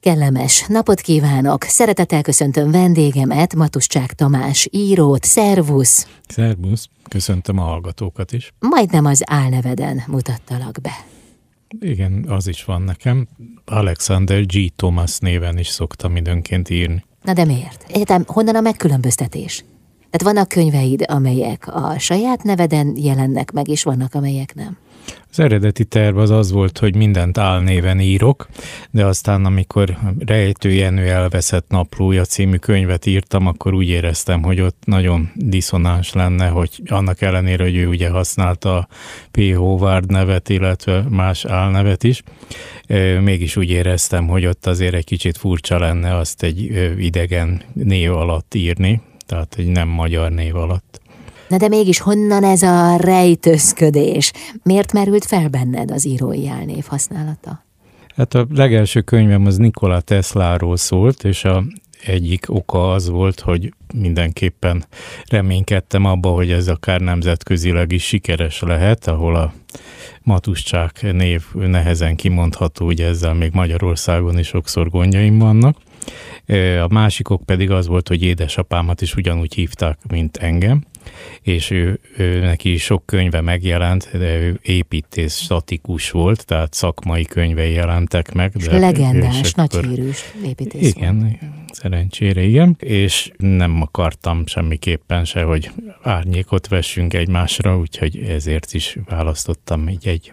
Kellemes napot kívánok! Szeretettel köszöntöm vendégemet, Matuscsák Tamás írót. Szervusz! Szervusz! Köszöntöm a hallgatókat is. Majdnem az álneveden mutattalak be. Igen, az is van nekem. Alexander G. Thomas néven is szoktam időnként írni. Na de miért? Egyetem, honnan a megkülönböztetés? Tehát vannak könyveid, amelyek a saját neveden jelennek meg, és vannak, amelyek nem. Az eredeti terv az az volt, hogy mindent álnéven írok, de aztán amikor Rejtő Jenő elveszett naplója című könyvet írtam, akkor úgy éreztem, hogy ott nagyon diszonáns lenne, hogy annak ellenére, hogy ő ugye használta a P. Howard nevet, illetve más álnevet is, mégis úgy éreztem, hogy ott azért egy kicsit furcsa lenne azt egy idegen név alatt írni, tehát egy nem magyar név alatt. Na de mégis honnan ez a rejtőzködés? Miért merült fel benned az írói álnév használata? Hát a legelső könyvem az Nikola Tesláról szólt, és a egyik oka az volt, hogy mindenképpen reménykedtem abba, hogy ez akár nemzetközileg is sikeres lehet, ahol a Matuscsák név nehezen kimondható, ugye ezzel még Magyarországon is sokszor gondjaim vannak. A másikok pedig az volt, hogy édesapámat is ugyanúgy hívták, mint engem, és ő, ő neki sok könyve megjelent, de ő építész statikus volt, tehát szakmai könyvei jelentek meg. És de legendás, és akkor, nagyhírűs építész Igen, volt. szerencsére igen, és nem akartam semmiképpen se, hogy árnyékot vessünk egymásra, úgyhogy ezért is választottam így egy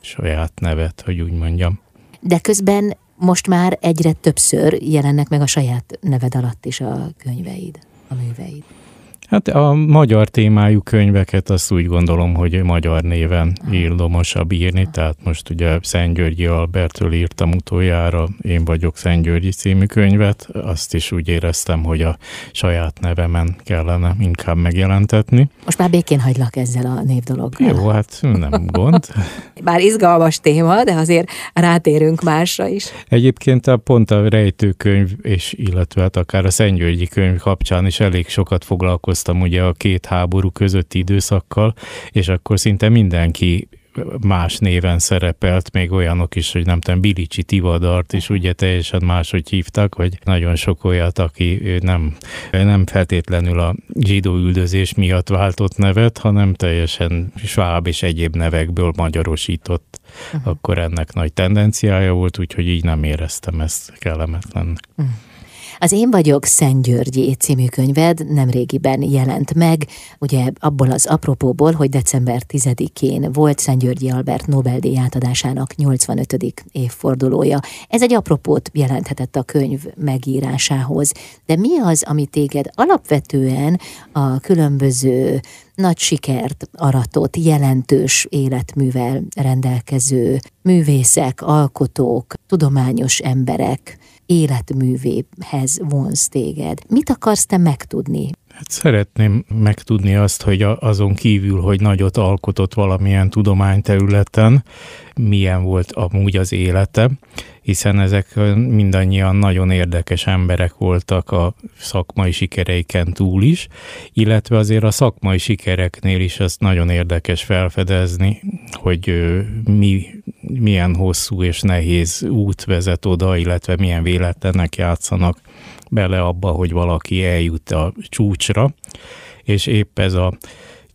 saját nevet, hogy úgy mondjam. De közben most már egyre többször jelennek meg a saját neved alatt is a könyveid, a műveid. Hát a magyar témájú könyveket azt úgy gondolom, hogy magyar néven ildomosabb írni, tehát most ugye Szent Györgyi Albertről írtam utoljára, Én vagyok Szent Györgyi című könyvet, azt is úgy éreztem, hogy a saját nevemen kellene inkább megjelentetni. Most már békén hagylak ezzel a névdologgal. Jó, hát nem gond. Bár izgalmas téma, de azért rátérünk másra is. Egyébként a pont a rejtőkönyv, és illetve hát akár a Szent Györgyi könyv kapcsán is elég sokat foglalkoztam foglalkoztam ugye a két háború közötti időszakkal, és akkor szinte mindenki más néven szerepelt, még olyanok is, hogy nem tudom, Bilicsi Tivadart is ugye teljesen máshogy hívtak, vagy nagyon sok olyat, aki nem, nem feltétlenül a zsidó üldözés miatt váltott nevet, hanem teljesen sváb és egyéb nevekből magyarosított. Uh-huh. Akkor ennek nagy tendenciája volt, úgyhogy így nem éreztem ezt kellemetlennek. Uh-huh. Az Én vagyok Szent Györgyi című könyved nemrégiben jelent meg, ugye abból az apropóból, hogy december 10-én volt Szent Györgyi Albert Nobel-díj átadásának 85. évfordulója. Ez egy apropót jelenthetett a könyv megírásához. De mi az, ami téged alapvetően a különböző nagy sikert aratott, jelentős életművel rendelkező művészek, alkotók, tudományos emberek életművéhez vonz téged. Mit akarsz te megtudni? Hát szeretném megtudni azt, hogy azon kívül, hogy nagyot alkotott valamilyen tudományterületen, milyen volt amúgy az élete, hiszen ezek mindannyian nagyon érdekes emberek voltak a szakmai sikereiken túl is, illetve azért a szakmai sikereknél is ezt nagyon érdekes felfedezni, hogy mi, milyen hosszú és nehéz út vezet oda, illetve milyen véletlenek játszanak bele abba, hogy valaki eljut a csúcsra, és épp ez a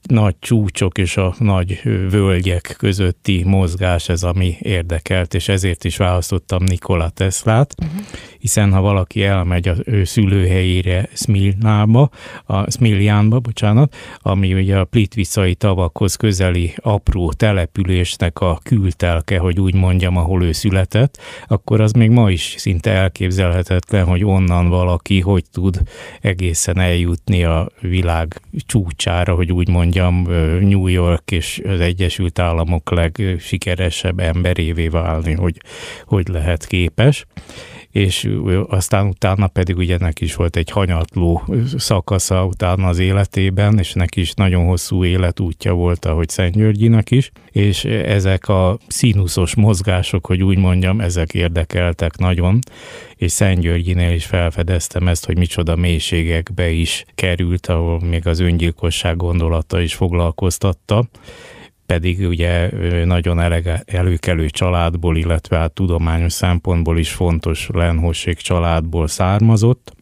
nagy csúcsok és a nagy völgyek közötti mozgás ez, ami érdekelt, és ezért is választottam Nikola Teslát, uh-huh. Hiszen ha valaki elmegy az ő szülőhelyére Smilnába, a Smiljánba, bocsánat, ami ugye a Plitvicai tavakhoz közeli apró településnek a kültelke, hogy úgy mondjam, ahol ő született, akkor az még ma is szinte elképzelhetetlen, hogy onnan valaki hogy tud egészen eljutni a világ csúcsára, hogy úgy mondjam, New York és az Egyesült Államok legsikeresebb emberévé válni, hogy hogy lehet képes és aztán utána pedig ugye neki is volt egy hanyatló szakasza utána az életében, és neki is nagyon hosszú életútja volt, ahogy Szent Györgyinek is, és ezek a színuszos mozgások, hogy úgy mondjam, ezek érdekeltek nagyon, és Szent Györgyinél is felfedeztem ezt, hogy micsoda mélységekbe is került, ahol még az öngyilkosság gondolata is foglalkoztatta, pedig ugye nagyon elege, előkelő családból, illetve hát tudományos szempontból is fontos lenhosség családból származott,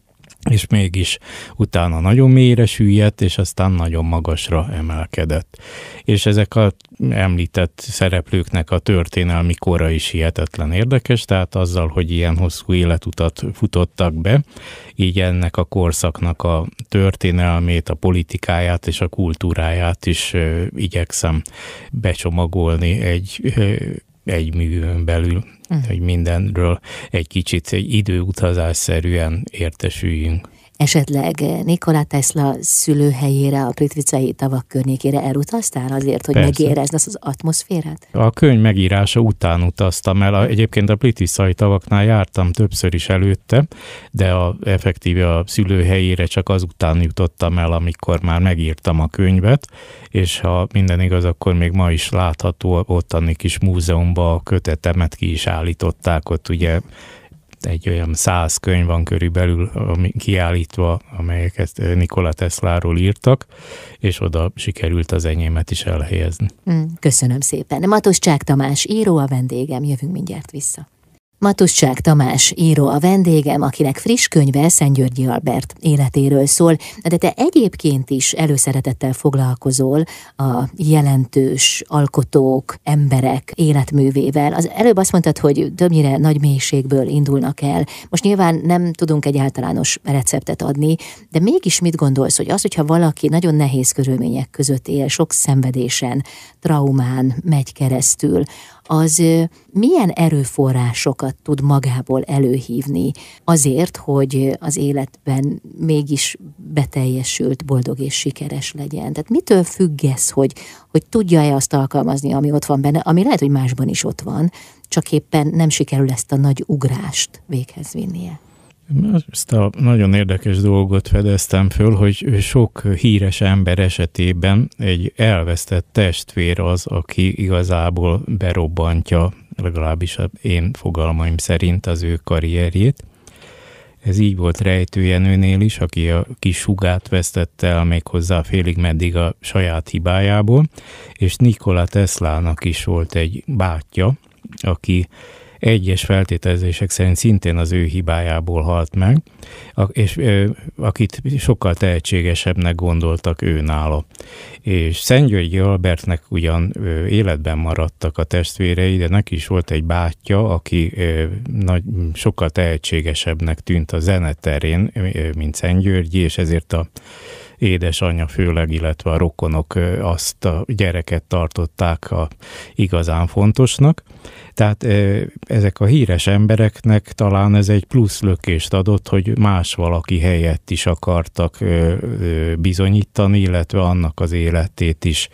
és mégis utána nagyon mélyre süllyedt, és aztán nagyon magasra emelkedett. És ezek a említett szereplőknek a történelmi kora is hihetetlen érdekes, tehát azzal, hogy ilyen hosszú életutat futottak be, így ennek a korszaknak a történelmét, a politikáját és a kultúráját is igyekszem becsomagolni egy egy művön belül, hogy mindenről egy kicsit egy időutazásszerűen értesüljünk. Esetleg Nikola Tesla szülőhelyére, a Pritvicai tavak környékére elutaztál azért, hogy Persze. megérezd azt az atmoszférát? A könyv megírása után utaztam el. Egyébként a Pritvicai tavaknál jártam többször is előtte, de a, effektíve a szülőhelyére csak azután jutottam el, amikor már megírtam a könyvet, és ha minden igaz, akkor még ma is látható ottani kis múzeumban a kötetemet ki is állították, ott ugye egy olyan száz könyv van körülbelül ami kiállítva, amelyeket Nikola Tesláról írtak, és oda sikerült az enyémet is elhelyezni. Mm, köszönöm szépen. Matos Csák Tamás író a vendégem, jövünk mindjárt vissza. Matusság Tamás író a vendégem, akinek friss könyve Györgyi Albert életéről szól, de te egyébként is előszeretettel foglalkozol a jelentős alkotók, emberek életművével. Az előbb azt mondtad, hogy többnyire nagy mélységből indulnak el. Most nyilván nem tudunk egy általános receptet adni, de mégis mit gondolsz, hogy az, hogyha valaki nagyon nehéz körülmények között él, sok szenvedésen, traumán megy keresztül, az milyen erőforrásokat tud magából előhívni azért, hogy az életben mégis beteljesült, boldog és sikeres legyen. Tehát mitől függ ez, hogy, hogy tudja-e azt alkalmazni, ami ott van benne, ami lehet, hogy másban is ott van, csak éppen nem sikerül ezt a nagy ugrást véghez vinnie. Ezt a nagyon érdekes dolgot fedeztem föl, hogy sok híres ember esetében egy elvesztett testvér az, aki igazából berobbantja, legalábbis én fogalmaim szerint az ő karrierjét. Ez így volt Rejtőjenőnél is, aki a kis hugát vesztette el még hozzá félig meddig a saját hibájából, és Nikola Teslának is volt egy bátyja, aki egyes feltételezések szerint szintén az ő hibájából halt meg, és akit sokkal tehetségesebbnek gondoltak ő nála. És Szentgyörgyi Albertnek ugyan életben maradtak a testvérei, de neki is volt egy bátyja, aki nagy, sokkal tehetségesebbnek tűnt a zeneterén, mint Szentgyörgyi, és ezért a édesanyja főleg, illetve a rokonok azt a gyereket tartották a igazán fontosnak. Tehát ezek a híres embereknek talán ez egy plusz lökést adott, hogy más valaki helyett is akartak bizonyítani, illetve annak az életét is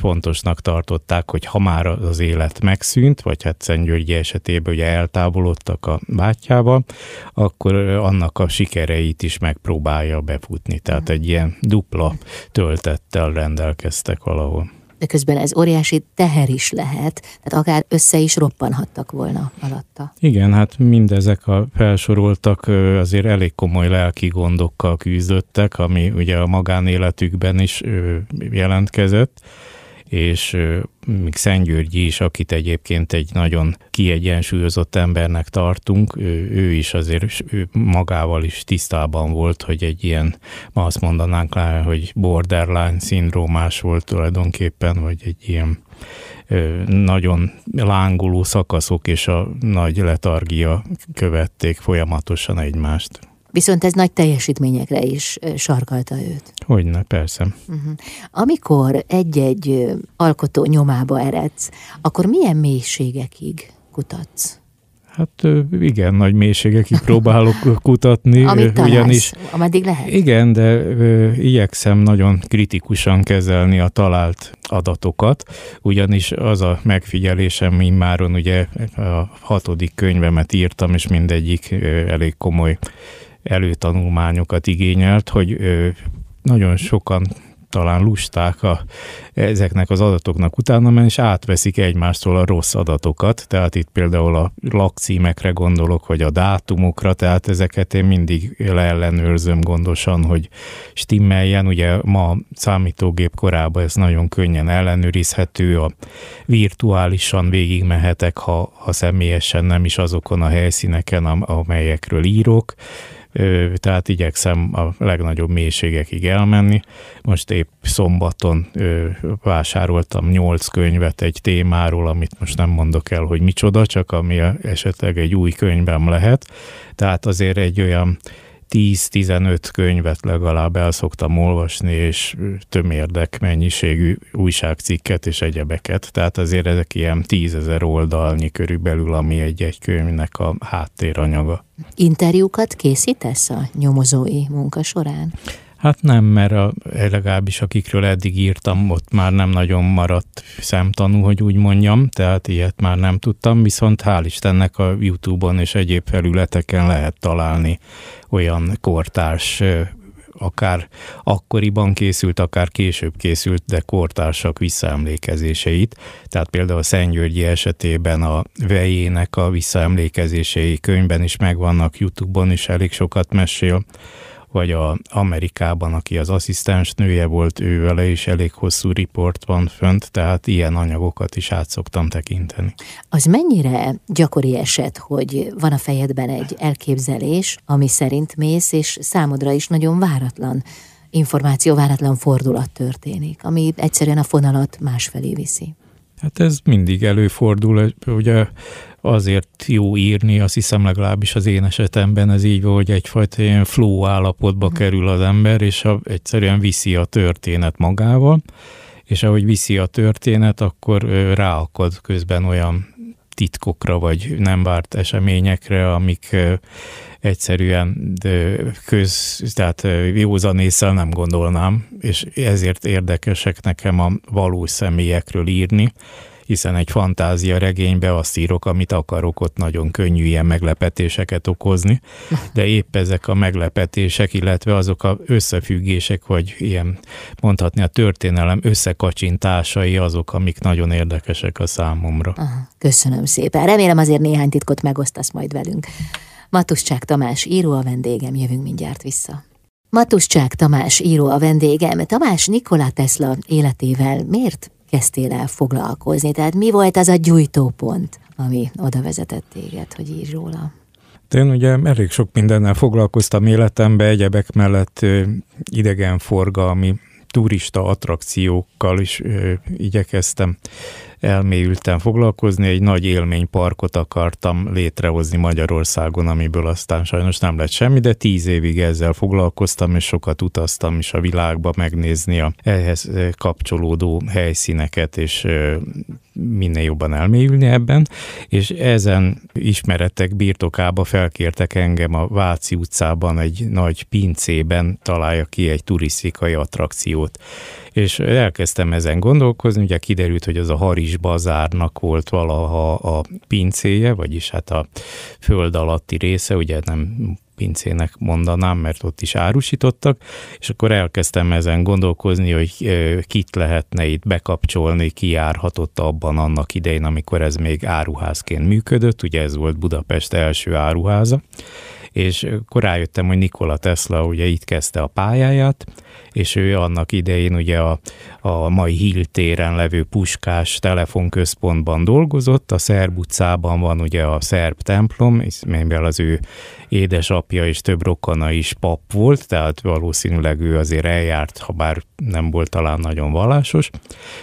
fontosnak tartották, hogy ha már az élet megszűnt, vagy hát Szentgyörgyi esetében ugye eltávolodtak a bátyjával, akkor annak a sikereit is megpróbálja befutni. Tehát egy ilyen dupla töltettel rendelkeztek valahol de közben ez óriási teher is lehet, tehát akár össze is roppanhattak volna alatta. Igen, hát mindezek a felsoroltak azért elég komoly lelki gondokkal küzdöttek, ami ugye a magánéletükben is jelentkezett és még Szentgyörgyi is, akit egyébként egy nagyon kiegyensúlyozott embernek tartunk, ő, is azért ő magával is tisztában volt, hogy egy ilyen, ma azt mondanánk rá, hogy borderline szindrómás volt tulajdonképpen, vagy egy ilyen nagyon lángoló szakaszok és a nagy letargia követték folyamatosan egymást. Viszont ez nagy teljesítményekre is sarkalta őt. Hogyne, persze. Uh-huh. Amikor egy-egy alkotó nyomába eredsz, akkor milyen mélységekig kutatsz? Hát igen, nagy mélységekig próbálok kutatni. Amit találsz, ugyanis, ameddig lehet. Igen, de ö, igyekszem nagyon kritikusan kezelni a talált adatokat, ugyanis az a megfigyelésem immáron, ugye a hatodik könyvemet írtam, és mindegyik ö, elég komoly előtanulmányokat igényelt, hogy nagyon sokan talán lusták a, ezeknek az adatoknak utána menni, és átveszik egymástól a rossz adatokat, tehát itt például a lakcímekre gondolok, vagy a dátumokra, tehát ezeket én mindig leellenőrzöm gondosan, hogy stimmeljen, ugye ma számítógép korában ez nagyon könnyen ellenőrizhető, a virtuálisan végigmehetek, ha, ha személyesen nem is azokon a helyszíneken, amelyekről írok, tehát igyekszem a legnagyobb mélységekig elmenni. Most épp szombaton vásároltam nyolc könyvet egy témáról, amit most nem mondok el, hogy micsoda, csak ami esetleg egy új könyvem lehet. Tehát azért egy olyan 10-15 könyvet legalább el szoktam olvasni, és tömérdek mennyiségű újságcikket és egyebeket. Tehát azért ezek ilyen tízezer oldalnyi körülbelül, ami egy-egy könyvnek a háttéranyaga. Interjúkat készítesz a nyomozói munka során? Hát nem, mert a, legalábbis akikről eddig írtam, ott már nem nagyon maradt szemtanú, hogy úgy mondjam, tehát ilyet már nem tudtam, viszont hál' Istennek a Youtube-on és egyéb felületeken lehet találni olyan kortárs akár akkoriban készült, akár később készült, de kortársak visszaemlékezéseit. Tehát például a Szentgyörgyi esetében a vejének a visszaemlékezései könyvben is megvannak, Youtube-on is elég sokat mesél vagy a Amerikában, aki az asszisztens nője volt, ő vele is elég hosszú riport van fönt, tehát ilyen anyagokat is át szoktam tekinteni. Az mennyire gyakori eset, hogy van a fejedben egy elképzelés, ami szerint mész, és számodra is nagyon váratlan információ, váratlan fordulat történik, ami egyszerűen a fonalat másfelé viszi? Hát ez mindig előfordul, ugye azért jó írni, azt hiszem legalábbis az én esetemben ez így van, hogy egyfajta ilyen flow állapotba mhm. kerül az ember, és a, egyszerűen viszi a történet magával, és ahogy viszi a történet, akkor ráakad közben olyan titkokra, vagy nem várt eseményekre, amik egyszerűen köz, tehát józanésszel nem gondolnám, és ezért érdekesek nekem a valós személyekről írni, hiszen egy fantázia regénybe azt írok, amit akarok, ott nagyon könnyű ilyen meglepetéseket okozni, de épp ezek a meglepetések, illetve azok a összefüggések, vagy ilyen mondhatni a történelem összekacsintásai azok, amik nagyon érdekesek a számomra. Aha, köszönöm szépen. Remélem azért néhány titkot megosztasz majd velünk. Matuscsák Tamás író a vendégem, jövünk mindjárt vissza. Matuscsák Tamás író a vendégem. Tamás Nikola Tesla életével miért kezdtél el foglalkozni? Tehát mi volt az a gyújtópont, ami oda vezetett téged, hogy írj róla? De én ugye elég sok mindennel foglalkoztam életembe, egyebek mellett idegenforgalmi turista attrakciókkal is igyekeztem elmélyültem foglalkozni, egy nagy élményparkot akartam létrehozni Magyarországon, amiből aztán sajnos nem lett semmi, de tíz évig ezzel foglalkoztam, és sokat utaztam is a világba megnézni a ehhez kapcsolódó helyszíneket, és minél jobban elmélyülni ebben, és ezen ismeretek birtokába felkértek engem a Váci utcában egy nagy pincében találja ki egy turisztikai attrakciót és elkezdtem ezen gondolkozni, ugye kiderült, hogy az a Haris bazárnak volt valaha a pincéje, vagyis hát a föld alatti része, ugye nem pincének mondanám, mert ott is árusítottak, és akkor elkezdtem ezen gondolkozni, hogy kit lehetne itt bekapcsolni, ki járhatott abban annak idején, amikor ez még áruházként működött, ugye ez volt Budapest első áruháza, és akkor rájöttem, hogy Nikola Tesla ugye itt kezdte a pályáját, és ő annak idején ugye a, a mai Hill téren levő Puskás telefonközpontban dolgozott, a Szerb utcában van ugye a szerb templom, mivel az ő édesapja és több rokona is pap volt, tehát valószínűleg ő azért eljárt, ha bár nem volt talán nagyon vallásos,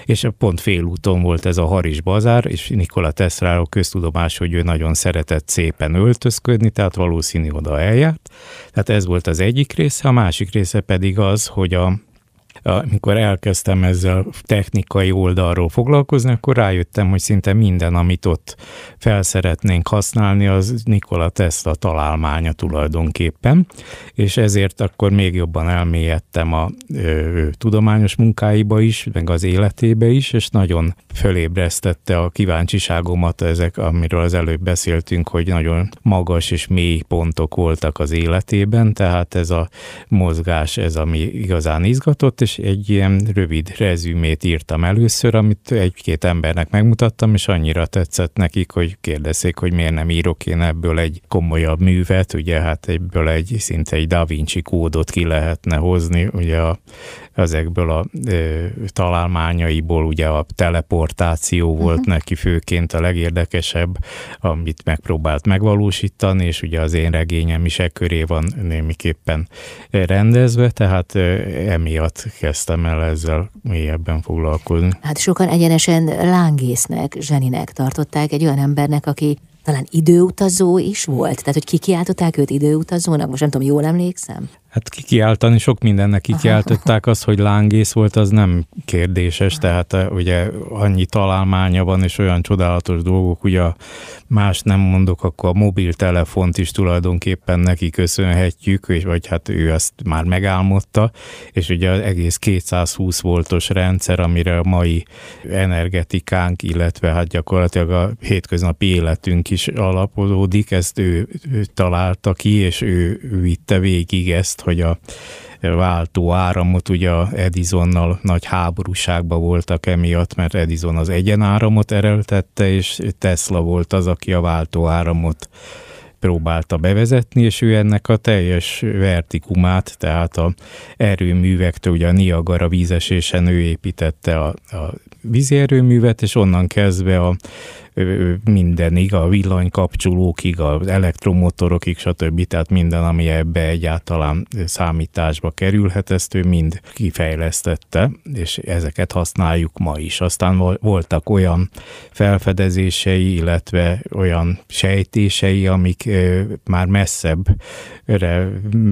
és pont félúton volt ez a Haris bazár, és Nikola Tesláról köztudomás, hogy ő nagyon szeretett szépen öltözködni, tehát valószínű oda eljárt. Tehát ez volt az egyik része, a másik része pedig az, hogy a amikor elkezdtem ezzel technikai oldalról foglalkozni, akkor rájöttem, hogy szinte minden, amit ott felszeretnénk használni, az Nikola Tesla találmánya tulajdonképpen, és ezért akkor még jobban elmélyedtem a ö, tudományos munkáiba is, meg az életébe is, és nagyon fölébresztette a kíváncsiságomat ezek, amiről az előbb beszéltünk, hogy nagyon magas és mély pontok voltak az életében, tehát ez a mozgás, ez ami igazán izgatott, és egy ilyen rövid rezümét írtam először, amit egy-két embernek megmutattam, és annyira tetszett nekik, hogy kérdezték, hogy miért nem írok én ebből egy komolyabb művet, ugye hát ebből egy szinte egy Da Vinci kódot ki lehetne hozni, ugye a, ezekből a ö, találmányaiból ugye a teleportáció volt uh-huh. neki főként a legérdekesebb, amit megpróbált megvalósítani, és ugye az én regényem is e köré van némiképpen rendezve, tehát emiatt kezdtem el ezzel mélyebben foglalkozni. Hát sokan egyenesen lángésznek, zseninek tartották egy olyan embernek, aki talán időutazó is volt? Tehát, hogy kikiáltották őt időutazónak? Most nem tudom, jól emlékszem? Hát kikiáltani, sok mindennek kikiáltották, az, hogy lángész volt, az nem kérdéses, tehát eh, ugye annyi találmánya van, és olyan csodálatos dolgok, ugye más nem mondok, akkor a mobiltelefont is tulajdonképpen neki köszönhetjük, és vagy hát ő ezt már megálmodta, és ugye az egész 220 voltos rendszer, amire a mai energetikánk, illetve hát gyakorlatilag a hétköznapi életünk is alapozódik, ezt ő, ő találta ki, és ő vitte végig ezt, hogy a váltó áramot, ugye Edisonnal nagy háborúságban voltak emiatt, mert Edison az egyenáramot erőltette, és Tesla volt az, aki a váltó áramot próbálta bevezetni, és ő ennek a teljes vertikumát, tehát a erőművektől, ugye a Niagara vízesésen ő építette a, a vízi erőművet, és onnan kezdve a mindenig, a villanykapcsolókig, az elektromotorokig, stb. Tehát minden, ami ebbe egyáltalán számításba kerülhet, ezt ő mind kifejlesztette, és ezeket használjuk ma is. Aztán voltak olyan felfedezései, illetve olyan sejtései, amik már messzebbre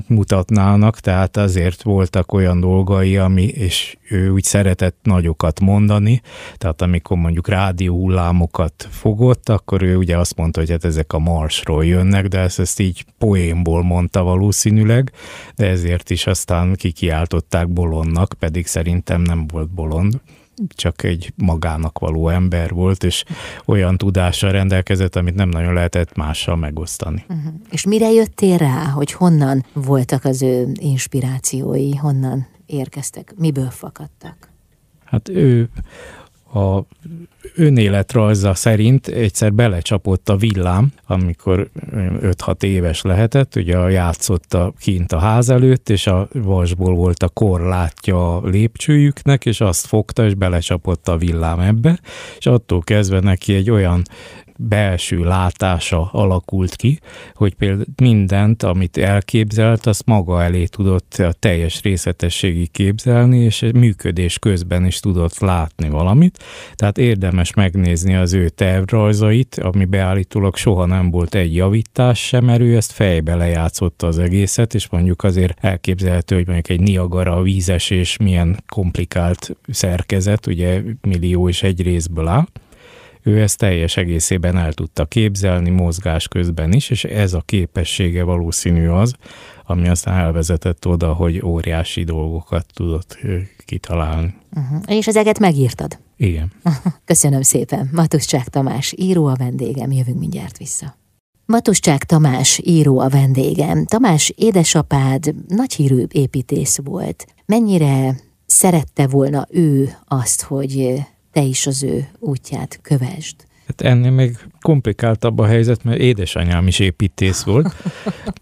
mutatnának, tehát azért voltak olyan dolgai, ami, és ő úgy szeretett nagyokat mondani, tehát amikor mondjuk rádióhullámokat fogott, akkor ő ugye azt mondta, hogy hát ezek a Marsról jönnek, de ezt, ezt így poénból mondta valószínűleg, de ezért is aztán kikiáltották bolondnak, pedig szerintem nem volt bolond csak egy magának való ember volt, és olyan tudással rendelkezett, amit nem nagyon lehetett mással megosztani. Uh-huh. És mire jöttél rá, hogy honnan voltak az ő inspirációi, honnan érkeztek, miből fakadtak? Hát ő a önéletrajza szerint egyszer belecsapott a villám, amikor 5-6 éves lehetett, ugye játszott a, kint a ház előtt, és a vasból volt a korlátja a lépcsőjüknek, és azt fogta, és belecsapott a villám ebbe, és attól kezdve neki egy olyan belső látása alakult ki, hogy például mindent, amit elképzelt, azt maga elé tudott a teljes részletességig képzelni, és működés közben is tudott látni valamit. Tehát érdemes megnézni az ő tervrajzait, ami beállítólag soha nem volt egy javítás sem, mert ő ezt fejbe lejátszotta az egészet, és mondjuk azért elképzelhető, hogy mondjuk egy Niagara vízesés milyen komplikált szerkezet, ugye millió és egy részből áll ő ezt teljes egészében el tudta képzelni mozgás közben is, és ez a képessége valószínű az, ami aztán elvezetett oda, hogy óriási dolgokat tudott kitalálni. Uh-huh. És ezeket megírtad? Igen. Köszönöm szépen. Matuscsák Tamás, író a vendégem, jövünk mindjárt vissza. Matuscsák Tamás, író a vendégem. Tamás édesapád nagy hírű építész volt. Mennyire szerette volna ő azt, hogy te is az ő útját kövesd. Hát ennél még komplikáltabb a helyzet, mert édesanyám is építész volt,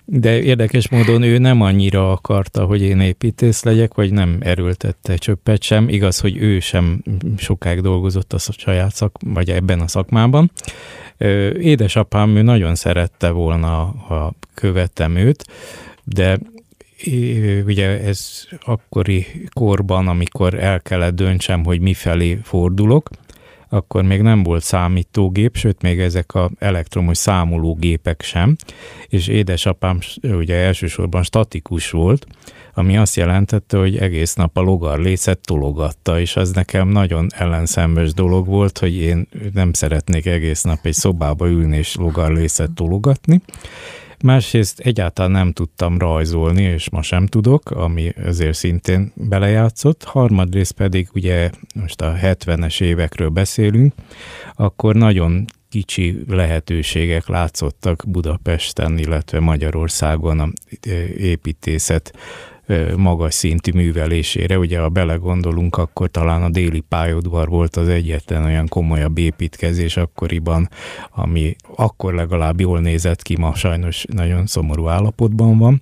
de érdekes módon ő nem annyira akarta, hogy én építész legyek, vagy nem erőltette csöppet sem. Igaz, hogy ő sem sokáig dolgozott a saját szak, vagy ebben a szakmában. Édesapám ő nagyon szerette volna, ha követtem őt, de ugye ez akkori korban, amikor el kellett döntsem, hogy mifelé fordulok, akkor még nem volt számítógép, sőt még ezek a elektromos számológépek sem, és édesapám ugye elsősorban statikus volt, ami azt jelentette, hogy egész nap a logarlécet tologatta, és az nekem nagyon ellenszembes dolog volt, hogy én nem szeretnék egész nap egy szobába ülni és logarlécet tologatni, Másrészt egyáltalán nem tudtam rajzolni, és ma sem tudok, ami azért szintén belejátszott. Harmadrészt pedig ugye most a 70-es évekről beszélünk, akkor nagyon kicsi lehetőségek látszottak Budapesten, illetve Magyarországon a építészet magas szintű művelésére. Ugye, ha belegondolunk, akkor talán a déli pályaudvar volt az egyetlen olyan komolyabb építkezés akkoriban, ami akkor legalább jól nézett ki, ma sajnos nagyon szomorú állapotban van,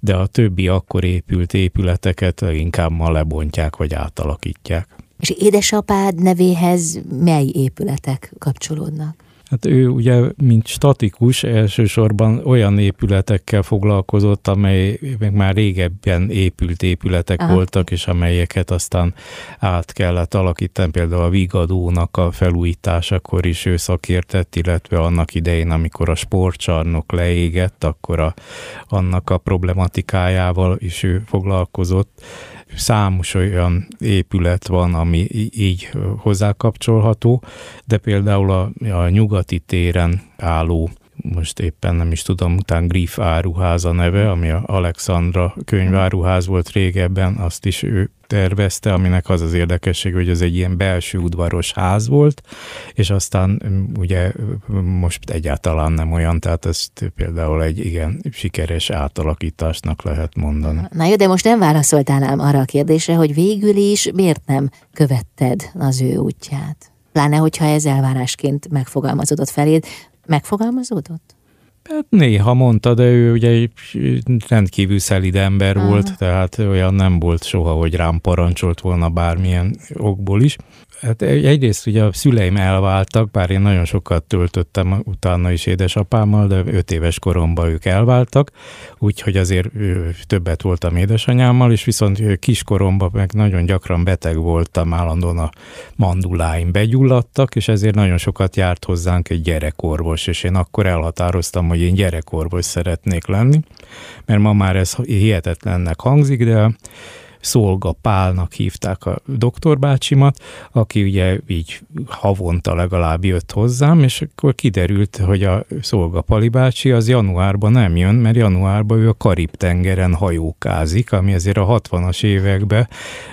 de a többi akkor épült épületeket inkább ma lebontják vagy átalakítják. És édesapád nevéhez mely épületek kapcsolódnak? Hát ő ugye, mint statikus, elsősorban olyan épületekkel foglalkozott, amely meg már régebben épült épületek Aha. voltak, és amelyeket aztán át kellett alakítani. Például a Vigadónak a felújításakor is ő szakértett, illetve annak idején, amikor a sportcsarnok leégett, akkor a, annak a problematikájával is ő foglalkozott számos olyan épület van, ami így hozzákapcsolható, de például a, a nyugati téren álló most éppen nem is tudom, után Griff áruháza neve, ami a Alexandra könyváruház volt régebben, azt is ő tervezte, aminek az az érdekesség, hogy ez egy ilyen belső udvaros ház volt, és aztán mm, ugye most egyáltalán nem olyan, tehát ezt például egy igen sikeres átalakításnak lehet mondani. Na jó, de most nem válaszoltál ám arra a kérdésre, hogy végül is miért nem követted az ő útját? Pláne, hogyha ez elvárásként megfogalmazódott feléd, megfogalmazódott? Hát néha mondta, de ő ugye egy rendkívül szelid ember Aha. volt, tehát olyan nem volt soha, hogy rám parancsolt volna bármilyen okból is. Hát egyrészt ugye a szüleim elváltak, bár én nagyon sokat töltöttem utána is édesapámmal, de öt éves koromban ők elváltak, úgyhogy azért többet voltam édesanyámmal, és viszont kiskoromban meg nagyon gyakran beteg voltam, állandóan a manduláim begyulladtak, és ezért nagyon sokat járt hozzánk egy gyerekorvos, és én akkor elhatároztam, hogy én gyerekorvos szeretnék lenni, mert ma már ez hihetetlennek hangzik, de Szolga Pálnak hívták a doktorbácsimat, aki ugye így havonta legalább jött hozzám, és akkor kiderült, hogy a Szolga Pali bácsi az januárban nem jön, mert januárban ő a Karib-tengeren hajókázik, ami azért a 60-as években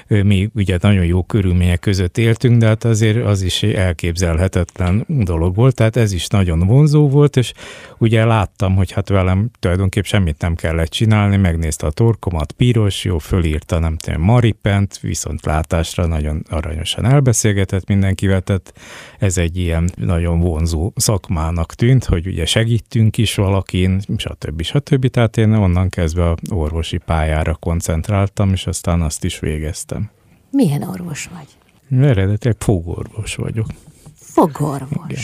mi ugye nagyon jó körülmények között éltünk, de hát azért az is elképzelhetetlen dolog volt, tehát ez is nagyon vonzó volt, és ugye láttam, hogy hát velem tulajdonképp semmit nem kellett csinálni, megnézte a torkomat, piros, jó, fölírta, nem tudom, Maripent, viszont látásra nagyon aranyosan elbeszélgetett mindenkivel, tehát ez egy ilyen nagyon vonzó szakmának tűnt, hogy ugye segítünk is valakin, stb. stb. Tehát én onnan kezdve a orvosi pályára koncentráltam, és aztán azt is végeztem. Milyen orvos vagy? Eredetileg fogorvos vagyok. Fogorvos. Igen.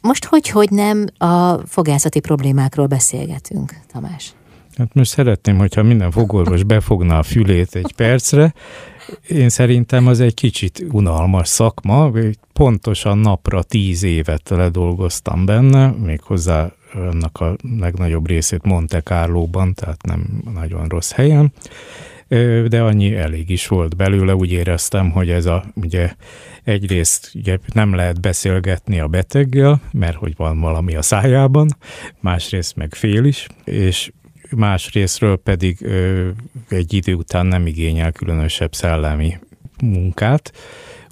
Most hogy, hogy nem a fogászati problémákról beszélgetünk, Tamás? Hát most szeretném, hogyha minden fogorvos befogna a fülét egy percre. Én szerintem az egy kicsit unalmas szakma, pontosan napra tíz évet ledolgoztam benne, méghozzá annak a legnagyobb részét Monte Carlo-ban, tehát nem nagyon rossz helyen, de annyi elég is volt belőle, úgy éreztem, hogy ez a, ugye egyrészt ugye nem lehet beszélgetni a beteggel, mert hogy van valami a szájában, másrészt meg fél is, és más részről pedig egy idő után nem igényel különösebb szellemi munkát,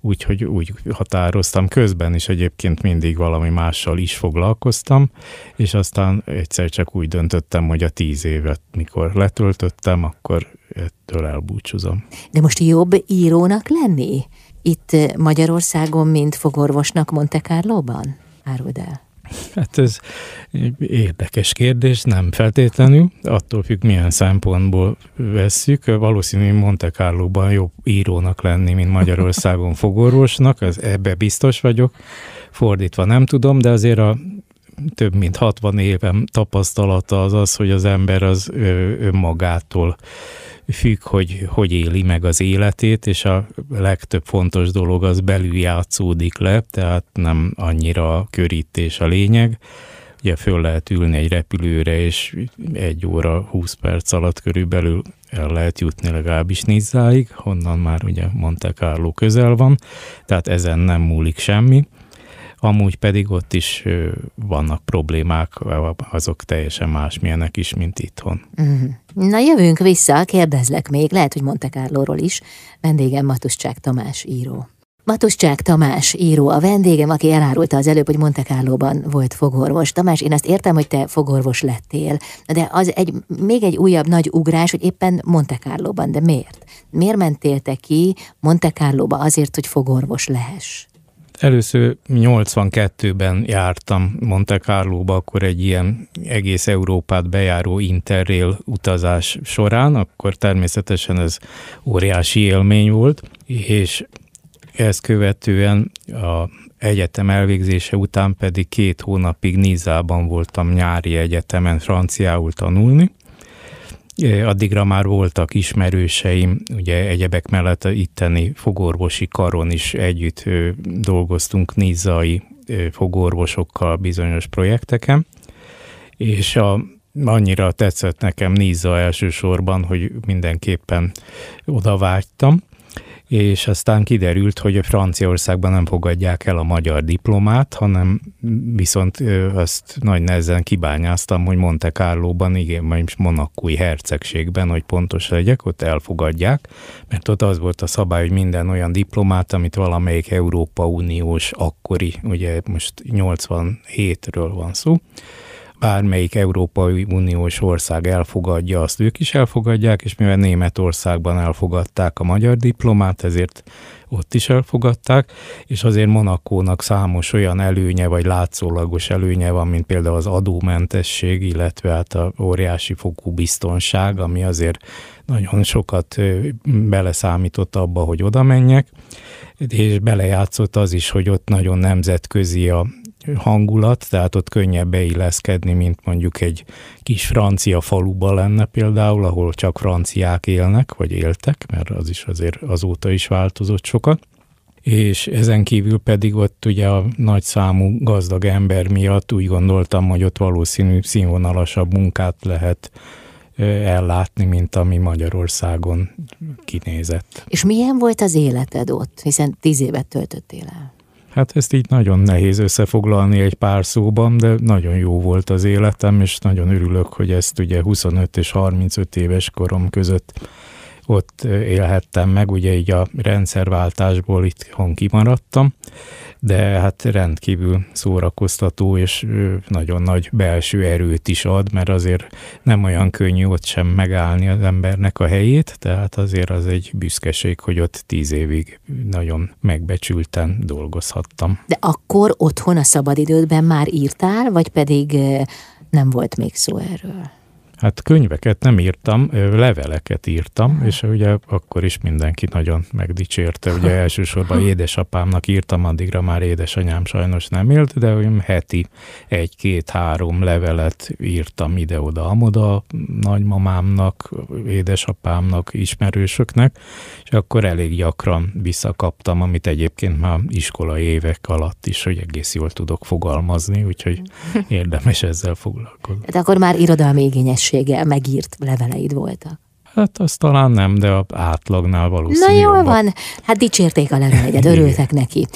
úgyhogy úgy határoztam közben is egyébként mindig valami mással is foglalkoztam, és aztán egyszer csak úgy döntöttem, hogy a tíz évet, mikor letöltöttem, akkor ettől elbúcsúzom. De most jobb írónak lenni? Itt Magyarországon, mint fogorvosnak Monte Carlo-ban? Áruld el. Hát ez érdekes kérdés, nem feltétlenül, attól függ, milyen szempontból vesszük. Valószínű Monte Carlo-ban jobb írónak lenni, mint Magyarországon fogorvosnak, ez ebbe biztos vagyok. Fordítva nem tudom, de azért a több mint 60 évem tapasztalata az az, hogy az ember az önmagától függ, hogy hogy éli meg az életét, és a legtöbb fontos dolog az belül játszódik le, tehát nem annyira a körítés a lényeg. Ugye föl lehet ülni egy repülőre, és egy óra, 20 perc alatt körülbelül el lehet jutni legalábbis Nizzáig, honnan már ugye Monte Carlo közel van, tehát ezen nem múlik semmi amúgy pedig ott is vannak problémák, azok teljesen másmilyenek is, mint itthon. Mm. Na jövünk vissza, kérdezlek még, lehet, hogy Monte Carlo-ról is. Vendégem Matuscsák Tamás író. Matuszcsák Tamás író a vendégem, aki elárulta az előbb, hogy Monte Carlo-ban volt fogorvos. Tamás, én azt értem, hogy te fogorvos lettél, de az egy még egy újabb nagy ugrás, hogy éppen Monte Carlo-ban, de miért? Miért mentél te ki Monte Carlo-ba azért, hogy fogorvos lehess? Először 82-ben jártam Monte Carlo-ba, akkor egy ilyen egész Európát bejáró interrail utazás során, akkor természetesen ez óriási élmény volt, és ezt követően a egyetem elvégzése után pedig két hónapig Nízában voltam nyári egyetemen franciául tanulni. Addigra már voltak ismerőseim, ugye egyebek mellett a itteni fogorvosi karon is együtt dolgoztunk nízai fogorvosokkal bizonyos projekteken, és a, annyira tetszett nekem Níza elsősorban, hogy mindenképpen oda vágytam és aztán kiderült, hogy a Franciaországban nem fogadják el a magyar diplomát, hanem viszont azt nagy nehezen kibányáztam, hogy Monte Carlo-ban, igen, majd Monakói hercegségben, hogy pontos legyek, ott elfogadják, mert ott az volt a szabály, hogy minden olyan diplomát, amit valamelyik Európa Uniós akkori, ugye most 87-ről van szó, bármelyik Európai Uniós ország elfogadja, azt ők is elfogadják, és mivel Németországban elfogadták a magyar diplomát, ezért ott is elfogadták, és azért Monakónak számos olyan előnye, vagy látszólagos előnye van, mint például az adómentesség, illetve hát a óriási fokú biztonság, ami azért nagyon sokat beleszámított abba, hogy oda menjek, és belejátszott az is, hogy ott nagyon nemzetközi a hangulat, tehát ott könnyebb beilleszkedni, mint mondjuk egy kis francia faluba lenne például, ahol csak franciák élnek, vagy éltek, mert az is azért azóta is változott sokat. És ezen kívül pedig ott ugye a nagy számú gazdag ember miatt úgy gondoltam, hogy ott valószínű színvonalasabb munkát lehet ellátni, mint ami Magyarországon kinézett. És milyen volt az életed ott, hiszen tíz évet töltöttél el? Hát ezt így nagyon nehéz összefoglalni egy pár szóban, de nagyon jó volt az életem, és nagyon örülök, hogy ezt ugye 25 és 35 éves korom között ott élhettem meg, ugye így a rendszerváltásból itthon kimaradtam, de hát rendkívül szórakoztató és nagyon nagy belső erőt is ad, mert azért nem olyan könnyű ott sem megállni az embernek a helyét, tehát azért az egy büszkeség, hogy ott tíz évig nagyon megbecsülten dolgozhattam. De akkor otthon a szabadidődben már írtál, vagy pedig nem volt még szó erről? Hát könyveket nem írtam, leveleket írtam, és ugye akkor is mindenki nagyon megdicsérte. Ugye elsősorban édesapámnak írtam, addigra már édesanyám sajnos nem élt, de olyan heti egy-két-három levelet írtam ide-oda, amoda, nagymamámnak, édesapámnak, ismerősöknek, és akkor elég gyakran visszakaptam, amit egyébként már iskolai évek alatt is, hogy egész jól tudok fogalmazni, úgyhogy érdemes ezzel foglalkozni. De akkor már irodalmi igényes minőséggel megírt leveleid voltak. Hát az talán nem, de a átlagnál valószínű. Na jól van, hát dicsérték a leveleidet, örültek neki.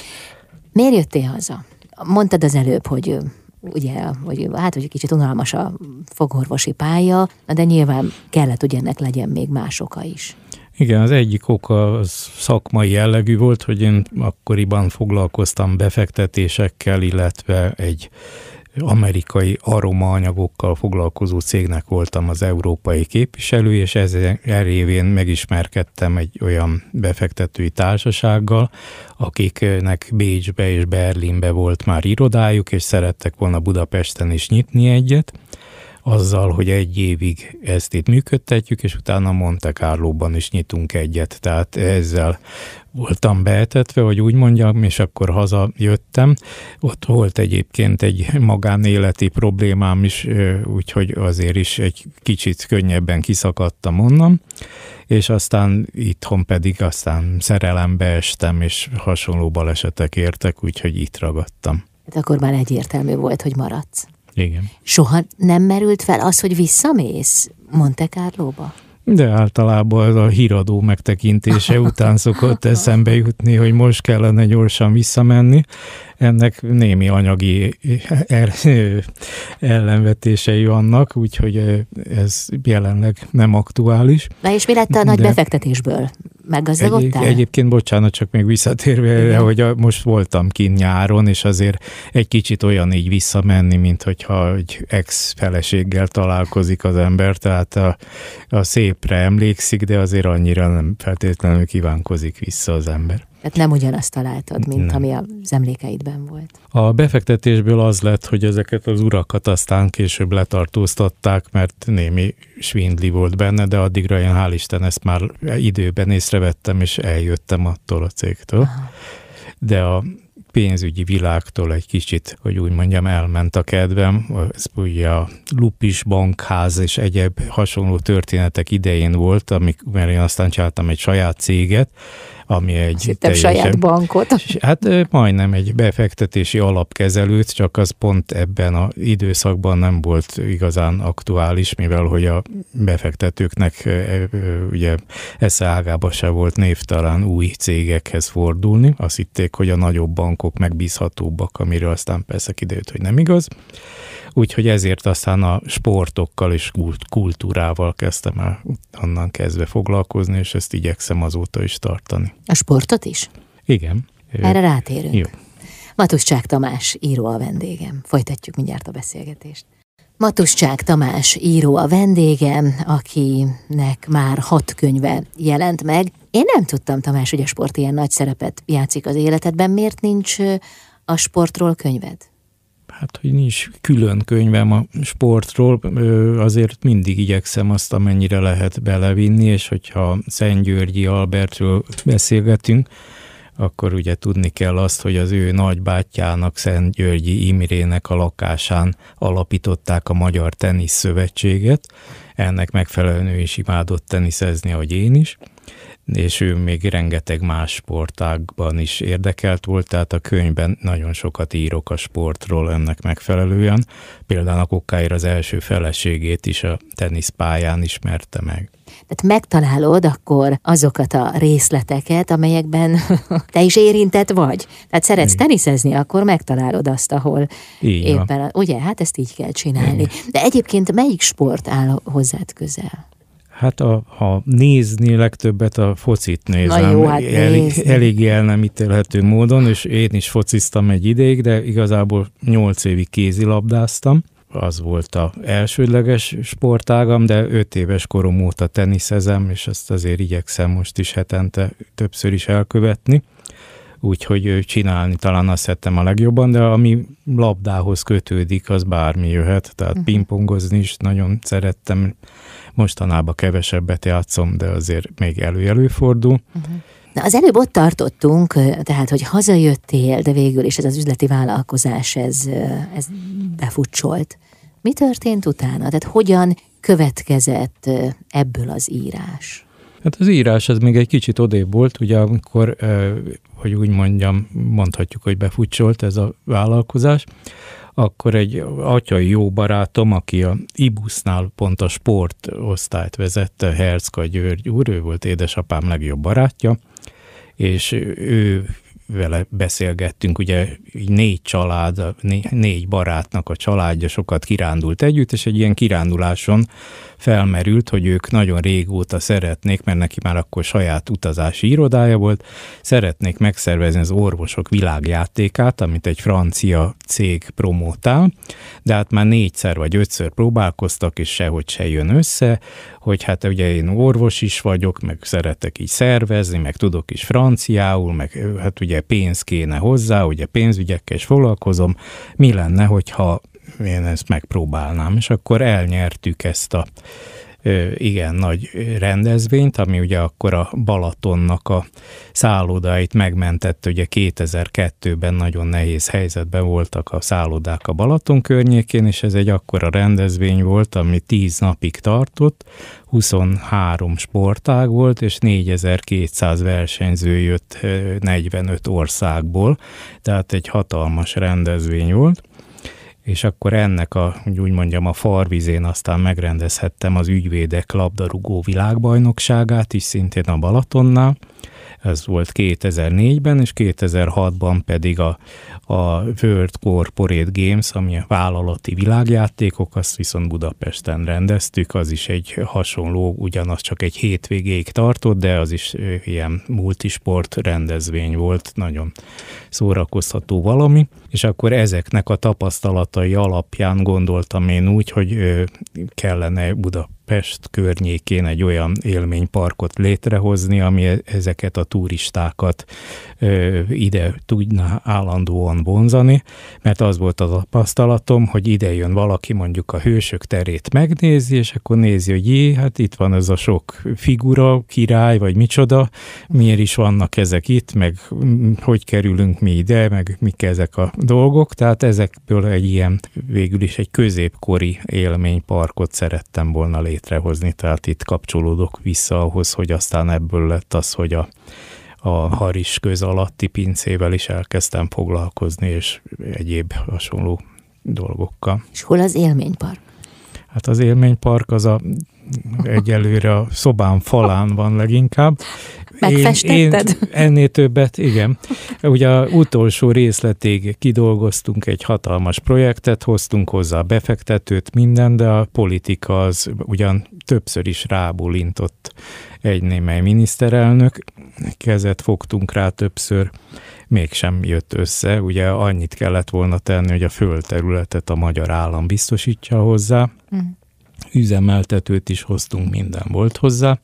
Miért jöttél haza? Mondtad az előbb, hogy ugye, hogy hát, hogy kicsit unalmas a fogorvosi pálya, de nyilván kellett, hogy ennek legyen még más oka is. Igen, az egyik oka az szakmai jellegű volt, hogy én akkoriban foglalkoztam befektetésekkel, illetve egy amerikai aromaanyagokkal foglalkozó cégnek voltam az európai képviselő, és ezzel révén megismerkedtem egy olyan befektetői társasággal, akiknek Bécsbe és Berlinbe volt már irodájuk, és szerettek volna Budapesten is nyitni egyet, azzal, hogy egy évig ezt itt működtetjük, és utána Monte Carlo-ban is nyitunk egyet. Tehát ezzel voltam beetetve, hogy úgy mondjam, és akkor hazajöttem. Ott volt egyébként egy magánéleti problémám is, úgyhogy azért is egy kicsit könnyebben kiszakadtam onnan, és aztán itthon pedig aztán szerelembe estem, és hasonló balesetek értek, úgyhogy itt ragadtam. Hát akkor már egyértelmű volt, hogy maradsz. Igen. Soha nem merült fel az, hogy visszamész Monte Carlo-ba? De általában az a híradó megtekintése után szokott eszembe jutni, hogy most kellene gyorsan visszamenni. Ennek némi anyagi ellenvetései vannak, úgyhogy ez jelenleg nem aktuális. Na és mi lett a nagy De... befektetésből? meggazdagodtál? Egy, egyébként, bocsánat, csak még visszatérve erre, hogy a, most voltam kint nyáron, és azért egy kicsit olyan így visszamenni, mint hogyha egy ex-feleséggel találkozik az ember, tehát a, a szépre emlékszik, de azért annyira nem feltétlenül kívánkozik vissza az ember. Tehát nem ugyanazt találtad, mint nem. ami az emlékeidben volt. A befektetésből az lett, hogy ezeket az urakat aztán később letartóztatták, mert némi svindli volt benne, de addigra én hál' Isten ezt már időben észrevettem, és eljöttem attól a cégtől. Aha. De a pénzügyi világtól egy kicsit, hogy úgy mondjam, elment a kedvem. Ez ugye a Lupis bankház és egyéb hasonló történetek idején volt, amik, mert én aztán csináltam egy saját céget, ami egy Hittem teljesen, saját bankot. Hát majdnem egy befektetési alapkezelőt, csak az pont ebben az időszakban nem volt igazán aktuális, mivel hogy a befektetőknek ugye esze ágába se volt névtalán új cégekhez fordulni. Azt hitték, hogy a nagyobb bankok megbízhatóbbak, amiről aztán persze kiderült, hogy nem igaz úgyhogy ezért aztán a sportokkal és kultúrával kezdtem el onnan kezdve foglalkozni, és ezt igyekszem azóta is tartani. A sportot is? Igen. Erre rátérünk. Jó. Matuszcsák Tamás író a vendégem. Folytatjuk mindjárt a beszélgetést. Matuszcsák Tamás író a vendégem, akinek már hat könyve jelent meg. Én nem tudtam, Tamás, hogy a sport ilyen nagy szerepet játszik az életedben. Miért nincs a sportról könyved? Hát, hogy nincs külön könyvem a sportról, azért mindig igyekszem azt, amennyire lehet belevinni, és hogyha Szent Györgyi Albertről beszélgetünk, akkor ugye tudni kell azt, hogy az ő nagybátyjának, Szent Györgyi Imrének a lakásán alapították a Magyar Tenisz Szövetséget. Ennek megfelelően ő is imádott teniszezni, ahogy én is és ő még rengeteg más sportágban is érdekelt volt, tehát a könyvben nagyon sokat írok a sportról ennek megfelelően. Például a Kokkáir az első feleségét is a teniszpályán ismerte meg. Tehát megtalálod akkor azokat a részleteket, amelyekben te is érintett vagy. Tehát szeretsz Igen. teniszezni, akkor megtalálod azt, ahol Igen. éppen, ugye, hát ezt így kell csinálni. Igen. De egyébként melyik sport áll hozzád közel? Hát a, ha nézni legtöbbet a focit nézem. Na jó, hát elég, elég el nem ítélhető módon, és én is fociztam egy ideig, de igazából nyolc évig kézilabdáztam. Az volt a elsődleges sportágam, de öt éves korom óta teniszezem, és ezt azért igyekszem most is hetente többször is elkövetni úgyhogy csinálni talán azt szerettem a legjobban, de ami labdához kötődik, az bármi jöhet, tehát uh-huh. pingpongozni is nagyon szerettem, mostanában kevesebbet játszom, de azért még elő-előfordul. Uh-huh. Na, az előbb ott tartottunk, tehát, hogy hazajöttél, de végül is ez az üzleti vállalkozás, ez, ez befutcsolt. Mi történt utána? Tehát hogyan következett ebből az írás? Hát az írás az még egy kicsit odébb volt, ugye amikor, hogy úgy mondjam, mondhatjuk, hogy befutcsolt ez a vállalkozás, akkor egy atyai jó barátom, aki a Ibusznál pont a sportosztályt vezette, Herzka György úr, ő volt édesapám legjobb barátja, és ő vele beszélgettünk, ugye négy család, négy barátnak a családja sokat kirándult együtt, és egy ilyen kiránduláson felmerült, hogy ők nagyon régóta szeretnék, mert neki már akkor saját utazási irodája volt, szeretnék megszervezni az orvosok világjátékát, amit egy francia cég promótál, de hát már négyszer vagy ötször próbálkoztak, és sehogy se jön össze, hogy hát ugye én orvos is vagyok, meg szeretek így szervezni, meg tudok is franciául, meg hát ugye pénz kéne hozzá, ugye pénzügyekkel is foglalkozom, mi lenne, hogyha én ezt megpróbálnám, és akkor elnyertük ezt a igen nagy rendezvényt, ami ugye akkor a Balatonnak a szállodáit megmentette, ugye 2002-ben nagyon nehéz helyzetben voltak a szállodák a Balaton környékén, és ez egy akkora rendezvény volt, ami 10 napig tartott, 23 sportág volt, és 4200 versenyző jött 45 országból, tehát egy hatalmas rendezvény volt és akkor ennek a, úgy mondjam, a farvizén aztán megrendezhettem az ügyvédek labdarúgó világbajnokságát is, szintén a Balatonnál, ez volt 2004-ben, és 2006-ban pedig a, a World Corporate Games, ami a vállalati világjátékok, azt viszont Budapesten rendeztük, az is egy hasonló, ugyanaz csak egy hétvégéig tartott, de az is ilyen multisport rendezvény volt, nagyon szórakoztató valami, és akkor ezeknek a tapasztalatai alapján gondoltam én úgy, hogy kellene Buda Pest környékén egy olyan élményparkot létrehozni, ami e- ezeket a turistákat ö, ide tudna állandóan vonzani, mert az volt a tapasztalatom, hogy ide jön valaki mondjuk a hősök terét megnézi, és akkor nézi, hogy jé, hát itt van ez a sok figura, király, vagy micsoda, miért is vannak ezek itt, meg hogy kerülünk mi ide, meg mik ezek a dolgok, tehát ezekből egy ilyen, végül is egy középkori élményparkot szerettem volna létrehozni létrehozni, tehát itt kapcsolódok vissza ahhoz, hogy aztán ebből lett az, hogy a, a haris köz alatti pincével is elkezdtem foglalkozni, és egyéb hasonló dolgokkal. És hol az élménypark? Hát az élménypark az a egyelőre a szobám falán van leginkább. Megfestetted? Én, én ennél többet, igen. Ugye a utolsó részletig kidolgoztunk egy hatalmas projektet, hoztunk hozzá a befektetőt, minden, de a politika az ugyan többször is rábólintott egy némely miniszterelnök, kezet fogtunk rá többször, mégsem jött össze. Ugye annyit kellett volna tenni, hogy a földterületet a magyar állam biztosítja hozzá, mm. üzemeltetőt is hoztunk, minden volt hozzá,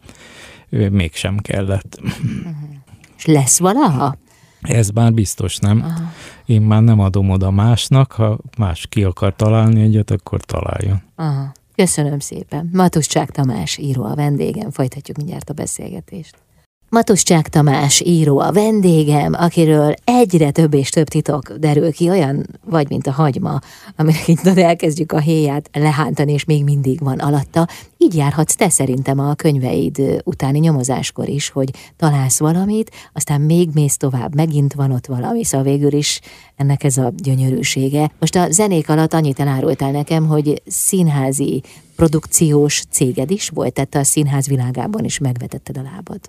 mégsem kellett. És lesz valaha? Ez már biztos nem. Aha. Én már nem adom oda másnak, ha más ki akar találni egyet, akkor találjon. Aha. Köszönöm szépen. Matuscsák Tamás író a vendégem, folytatjuk mindjárt a beszélgetést. Matuscsák Tamás író a vendégem, akiről egyre több és több titok derül ki, olyan vagy, mint a hagyma, aminek így elkezdjük a héját lehántani, és még mindig van alatta. Így járhatsz te szerintem a könyveid utáni nyomozáskor is, hogy találsz valamit, aztán még mész tovább, megint van ott valami, szóval végül is ennek ez a gyönyörűsége. Most a zenék alatt annyit elárultál nekem, hogy színházi produkciós céged is volt, tehát a színház világában is megvetetted a lábad.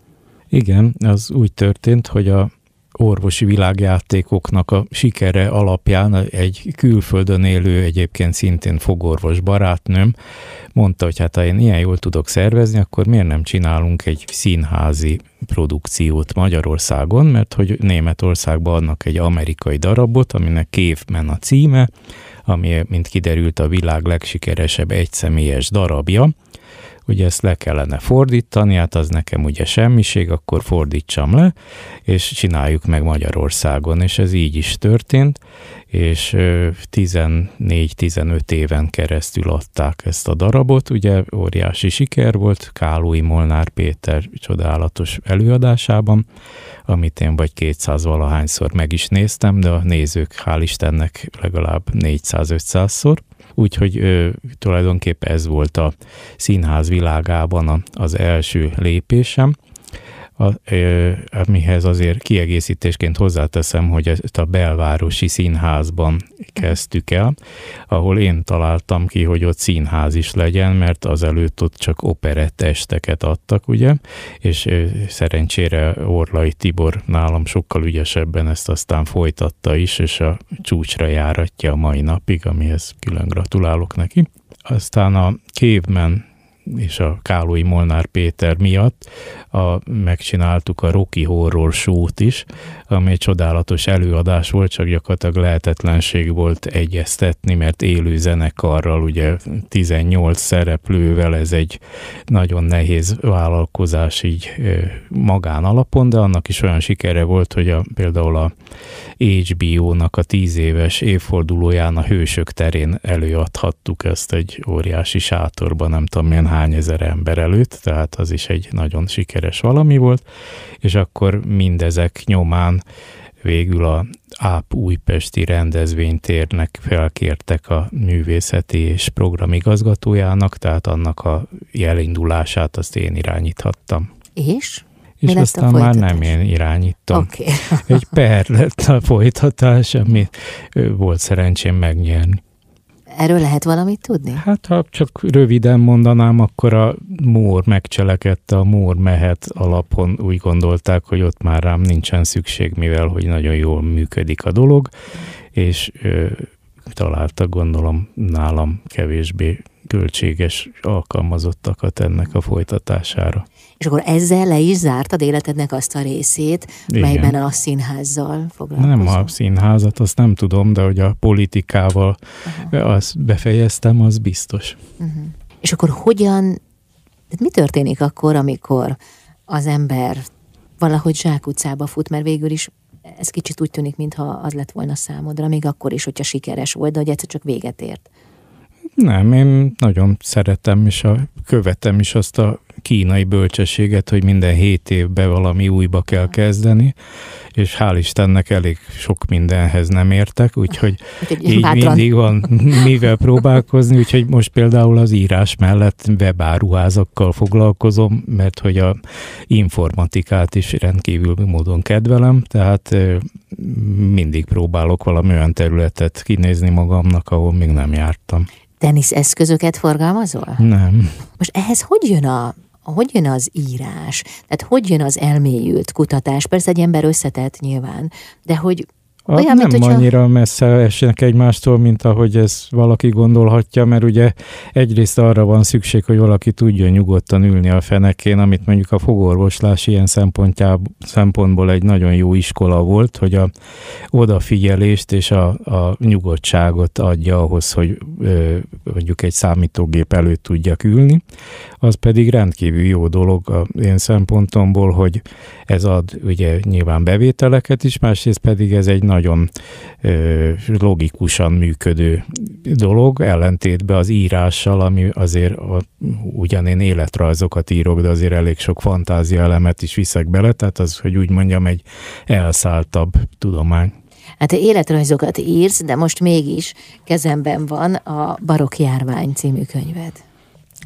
Igen, az úgy történt, hogy a orvosi világjátékoknak a sikere alapján egy külföldön élő, egyébként szintén fogorvos barátnőm mondta, hogy hát ha én ilyen jól tudok szervezni, akkor miért nem csinálunk egy színházi produkciót Magyarországon, mert hogy Németországban adnak egy amerikai darabot, aminek Caveman a címe, ami, mint kiderült, a világ legsikeresebb egyszemélyes darabja, ugye ezt le kellene fordítani, hát az nekem ugye semmiség, akkor fordítsam le, és csináljuk meg Magyarországon, és ez így is történt, és 14-15 éven keresztül adták ezt a darabot, ugye óriási siker volt, Kálói Molnár Péter csodálatos előadásában, amit én vagy 200 valahányszor meg is néztem, de a nézők hál' Istennek legalább 400-500-szor, Úgyhogy ö, tulajdonképpen ez volt a színház világában a, az első lépésem a, ö, amihez azért kiegészítésként hozzáteszem, hogy ezt a belvárosi színházban kezdtük el, ahol én találtam ki, hogy ott színház is legyen, mert azelőtt ott csak operett esteket adtak, ugye, és szerencsére Orlai Tibor nálam sokkal ügyesebben ezt aztán folytatta is, és a csúcsra járatja a mai napig, amihez külön gratulálok neki. Aztán a Caveman és a Kálói Molnár Péter miatt a, megcsináltuk a Rocky Horror Show-t is, ami egy csodálatos előadás volt, csak gyakorlatilag lehetetlenség volt egyeztetni, mert élő zenekarral, ugye 18 szereplővel ez egy nagyon nehéz vállalkozás így magán alapon, de annak is olyan sikere volt, hogy a, például a HBO-nak a 10 éves évfordulóján a Hősök terén előadhattuk ezt egy óriási sátorban, nem tudom milyen hány ezer ember előtt, tehát az is egy nagyon sikeres valami volt, és akkor mindezek nyomán végül a ÁP újpesti rendezvénytérnek felkértek a művészeti és programigazgatójának, tehát annak a jelindulását azt én irányíthattam. És? És Mi aztán már nem én irányítom. Okay. Egy per lett a folytatás, amit volt szerencsém megnyerni. Erről lehet valamit tudni? Hát ha csak röviden mondanám, akkor a Mór megcselekedte, a Mór mehet alapon úgy gondolták, hogy ott már rám nincsen szükség, mivel hogy nagyon jól működik a dolog, és ö, találtak gondolom nálam kevésbé költséges alkalmazottakat ennek a folytatására. És akkor ezzel le is zártad életednek azt a részét, Igen. melyben a színházzal foglalkozol? Nem a színházat, azt nem tudom, de hogy a politikával Aha. azt befejeztem, az biztos. Uh-huh. És akkor hogyan, mi történik akkor, amikor az ember valahogy zsákutcába fut, mert végül is ez kicsit úgy tűnik, mintha az lett volna számodra, még akkor is, hogyha sikeres volt, de hogy egyszer csak véget ért. Nem, én nagyon szeretem, és a, követem is azt a kínai bölcsességet, hogy minden hét évben valami újba kell kezdeni, és hál' Istennek elég sok mindenhez nem értek, úgyhogy így bátran. mindig van mivel próbálkozni, úgyhogy most például az írás mellett webáruházakkal foglalkozom, mert hogy a informatikát is rendkívül módon kedvelem, tehát mindig próbálok valami olyan területet kinézni magamnak, ahol még nem jártam. Tenisz eszközöket forgalmazol? Nem. Most ehhez hogy jön a hogy jön az írás? Tehát hogy jön az elmélyült kutatás? Persze egy ember összetett nyilván, de hogy olyan, nem mint, hogyha... annyira messze esnek egymástól, mint ahogy ez valaki gondolhatja, mert ugye egyrészt arra van szükség, hogy valaki tudjon nyugodtan ülni a fenekén, amit mondjuk a fogorvoslás ilyen szempontból egy nagyon jó iskola volt, hogy a odafigyelést és a, a nyugodtságot adja ahhoz, hogy ö, mondjuk egy számítógép előtt tudjak ülni. Az pedig rendkívül jó dolog a én szempontomból, hogy ez ad ugye nyilván bevételeket is, másrészt pedig ez egy nagyon ö, logikusan működő dolog, ellentétben az írással, ami azért a, ugyan én életrajzokat írok, de azért elég sok fantázia elemet is viszek bele, tehát az, hogy úgy mondjam, egy elszálltabb tudomány. Hát életrajzokat írsz, de most mégis kezemben van a Barok Járvány című könyved.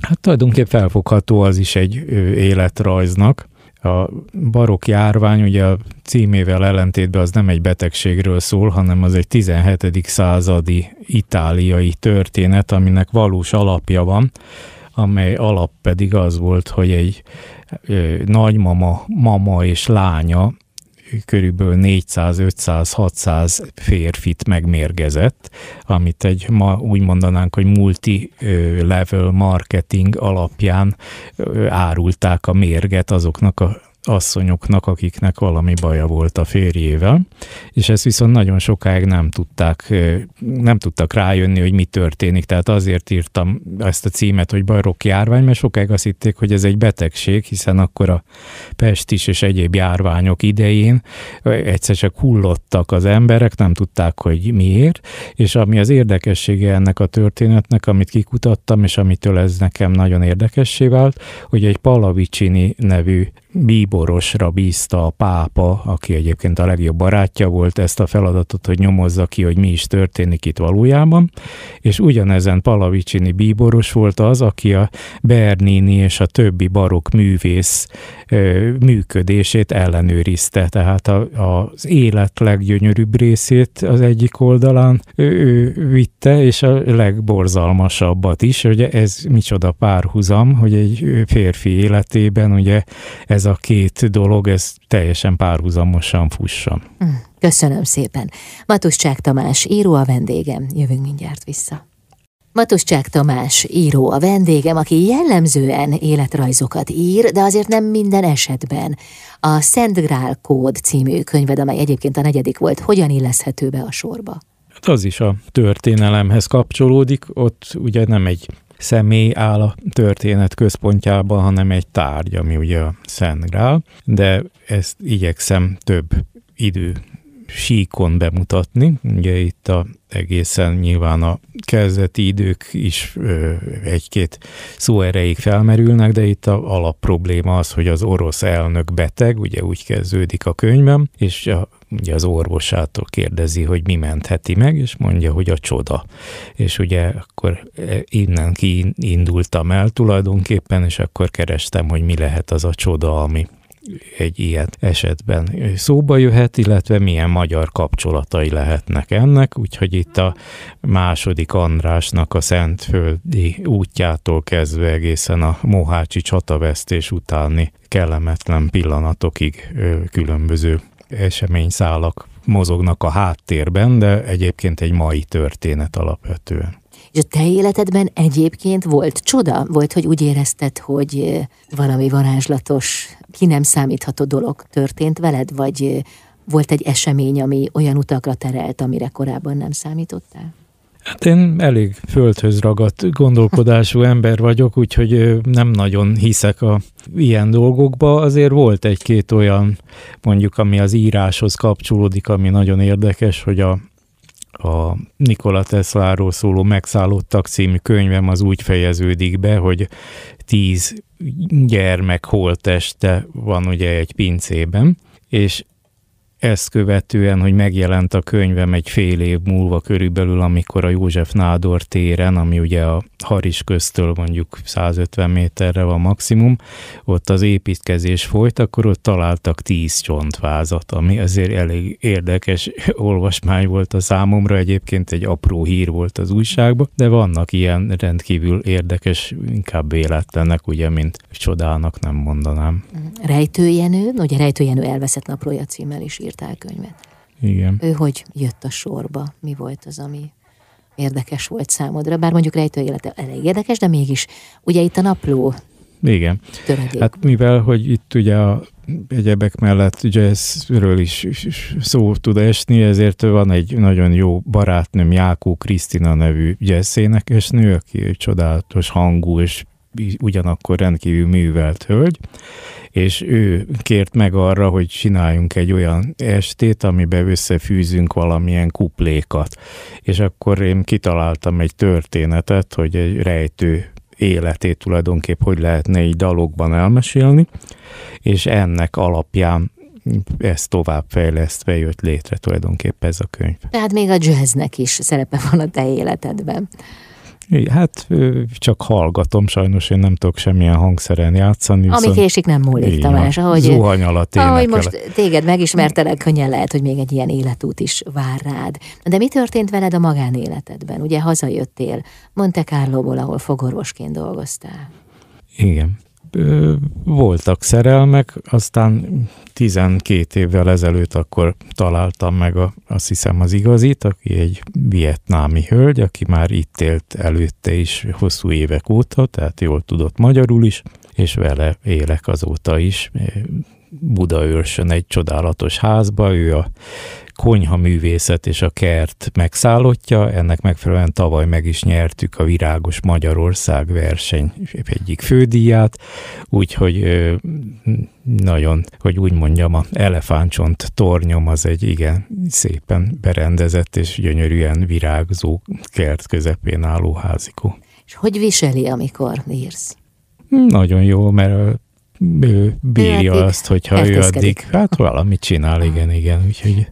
Hát tulajdonképpen felfogható az is egy életrajznak. A barok járvány, ugye a címével ellentétben az nem egy betegségről szól, hanem az egy 17. századi itáliai történet, aminek valós alapja van, amely alap pedig az volt, hogy egy nagymama, mama és lánya körülbelül 400, 500, 600 férfit megmérgezett, amit egy ma úgy mondanánk, hogy multi-level marketing alapján árulták a mérget azoknak a asszonyoknak, akiknek valami baja volt a férjével, és ezt viszont nagyon sokáig nem tudták, nem tudtak rájönni, hogy mi történik, tehát azért írtam ezt a címet, hogy barokk járvány, mert sokáig azt hitték, hogy ez egy betegség, hiszen akkor a pestis és egyéb járványok idején egyszer csak hullottak az emberek, nem tudták, hogy miért, és ami az érdekessége ennek a történetnek, amit kikutattam, és amitől ez nekem nagyon érdekessé vált, hogy egy Palavicini nevű bíborosra bízta a pápa, aki egyébként a legjobb barátja volt ezt a feladatot, hogy nyomozza ki, hogy mi is történik itt valójában, és ugyanezen Palavicini bíboros volt az, aki a Bernini és a többi barok művész működését ellenőrizte, tehát a, az élet leggyönyörűbb részét az egyik oldalán ő, vitte, és a legborzalmasabbat is, ugye ez micsoda párhuzam, hogy egy férfi életében ugye ez a két dolog, ez teljesen párhuzamosan fusson. Hm, köszönöm szépen. Matuszcsák Tamás, író a vendégem. Jövünk mindjárt vissza. Matuszcsák Tamás, író a vendégem, aki jellemzően életrajzokat ír, de azért nem minden esetben. A Szent Grál Kód című könyved, amely egyébként a negyedik volt, hogyan illeszhető be a sorba? Hát az is a történelemhez kapcsolódik, ott ugye nem egy személy áll a történet központjában, hanem egy tárgy, ami ugye a Szent Grál, de ezt igyekszem több idő síkon bemutatni. Ugye itt a egészen nyilván a kezdeti idők is egy-két szó erejéig felmerülnek, de itt a alap probléma az, hogy az orosz elnök beteg, ugye úgy kezdődik a könyvem, és a, ugye az orvosától kérdezi, hogy mi mentheti meg, és mondja, hogy a csoda. És ugye akkor e, innen kiindultam el tulajdonképpen, és akkor kerestem, hogy mi lehet az a csoda, ami egy ilyen esetben szóba jöhet, illetve milyen magyar kapcsolatai lehetnek ennek, úgyhogy itt a második Andrásnak a Szentföldi útjától kezdve egészen a Mohácsi csatavesztés utáni kellemetlen pillanatokig különböző eseményszálak mozognak a háttérben, de egyébként egy mai történet alapvetően. És a te életedben egyébként volt csoda? Volt, hogy úgy érezted, hogy valami varázslatos, ki nem számítható dolog történt veled, vagy volt egy esemény, ami olyan utakra terelt, amire korábban nem számítottál? Hát én elég földhöz ragadt gondolkodású ember vagyok, úgyhogy nem nagyon hiszek a ilyen dolgokba. Azért volt egy-két olyan, mondjuk, ami az íráshoz kapcsolódik, ami nagyon érdekes, hogy a a Nikola Tesláról szóló Megszállottak című könyvem az úgy fejeződik be, hogy tíz gyermek holteste van ugye egy pincében, és ezt követően, hogy megjelent a könyvem egy fél év múlva körülbelül, amikor a József Nádor téren, ami ugye a Haris köztől mondjuk 150 méterre van maximum, ott az építkezés folyt, akkor ott találtak 10 csontvázat, ami azért elég érdekes olvasmány volt a számomra, egyébként egy apró hír volt az újságban, de vannak ilyen rendkívül érdekes, inkább véletlenek, ugye, mint csodának nem mondanám. Rejtőjenő, ugye Rejtőjenő elveszett naplója címmel is írtál könyvet. Igen. Ő hogy jött a sorba? Mi volt az, ami érdekes volt számodra? Bár mondjuk rejtő élete elég érdekes, de mégis ugye itt a napló igen. Töredék. Hát mivel, hogy itt ugye a egyebek mellett jazzről is szó tud esni, ezért van egy nagyon jó barátnőm, Jákó Krisztina nevű jazzénekesnő, aki egy csodálatos hangú és ugyanakkor rendkívül művelt hölgy, és ő kért meg arra, hogy csináljunk egy olyan estét, amiben összefűzünk valamilyen kuplékat. És akkor én kitaláltam egy történetet, hogy egy rejtő életét tulajdonképp hogy lehetne így dalokban elmesélni, és ennek alapján ezt továbbfejlesztve jött létre tulajdonképpen ez a könyv. Tehát még a jazznek is szerepe van a te életedben. Hát csak hallgatom, sajnos én nem tudok semmilyen hangszeren játszani. Ami késik nem múlik, Tamás. Ahogy, Zuhany alatt ahogy most téged megismertelek, könnyen lehet, hogy még egy ilyen életút is vár rád. De mi történt veled a magánéletedben? Ugye hazajöttél Monte Carlo-ból, ahol fogorvosként dolgoztál. Igen voltak szerelmek, aztán 12 évvel ezelőtt akkor találtam meg a, azt hiszem az igazit, aki egy vietnámi hölgy, aki már itt élt előtte is hosszú évek óta, tehát jól tudott magyarul is, és vele élek azóta is. Budaörsön egy csodálatos házba, ő a konyha művészet és a kert megszállottja, ennek megfelelően tavaly meg is nyertük a Virágos Magyarország verseny egyik fődíját, úgyhogy nagyon, hogy úgy mondjam, a elefántcsont tornyom az egy igen szépen berendezett és gyönyörűen virágzó kert közepén álló házikó. És hogy viseli, amikor írsz? Nagyon jó, mert ő bírja ő azt, hogyha ő addig, hát valamit csinál, igen, igen, úgyhogy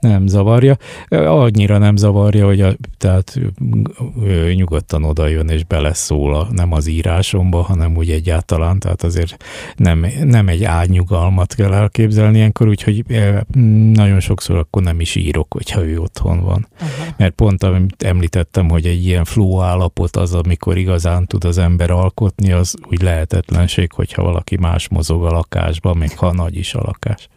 nem zavarja. Annyira nem zavarja, hogy a, tehát ő nyugodtan oda jön és beleszól, a, nem az írásomba, hanem úgy egyáltalán, tehát azért nem, nem egy ágynyugalmat kell elképzelni ilyenkor, úgyhogy nagyon sokszor akkor nem is írok, hogyha ő otthon van. Uh-huh. Mert pont amit említettem, hogy egy ilyen flow állapot az, amikor igazán tud az ember alkotni, az úgy lehetetlenség, hogyha valaki más mozog a lakásban, még ha nagy is a lakás.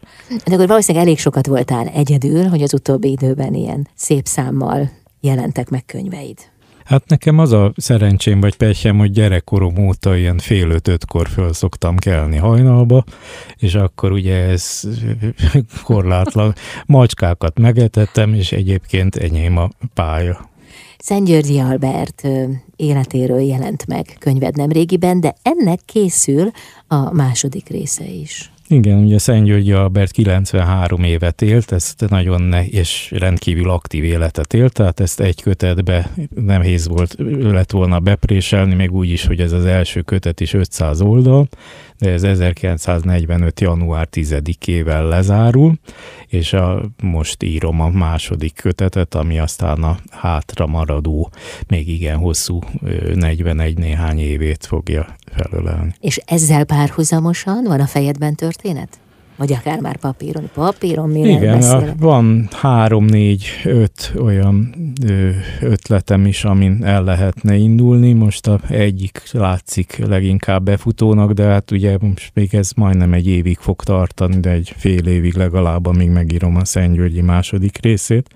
De akkor valószínűleg elég sokat voltál egyedül, hogy az utóbbi időben ilyen szép számmal jelentek meg könyveid. Hát nekem az a szerencsém vagy pehjem, hogy gyerekkorom óta ilyen fél öt-ötkor föl szoktam kelni hajnalba, és akkor ugye ez korlátlan macskákat megetettem, és egyébként enyém a pálya. Szent Albert életéről jelent meg könyved nem régiben, de ennek készül a második része is. Igen, ugye Szent Györgyi Albert 93 évet élt, ezt nagyon ne, és rendkívül aktív életet élt, tehát ezt egy kötetbe nehéz volt, lett volna bepréselni, még úgy is, hogy ez az első kötet is 500 oldal, de ez 1945. január 10-ével lezárul, és a, most írom a második kötetet, ami aztán a hátra maradó, még igen hosszú 41 néhány évét fogja felölelni. És ezzel párhuzamosan van a fejedben történet? Történet? Vagy akár már papíron. Papíron mi Igen, van három, négy, öt olyan ötletem is, amin el lehetne indulni. Most a egyik látszik leginkább befutónak, de hát ugye most még ez majdnem egy évig fog tartani, de egy fél évig legalább, amíg megírom a Szentgyörgyi második részét.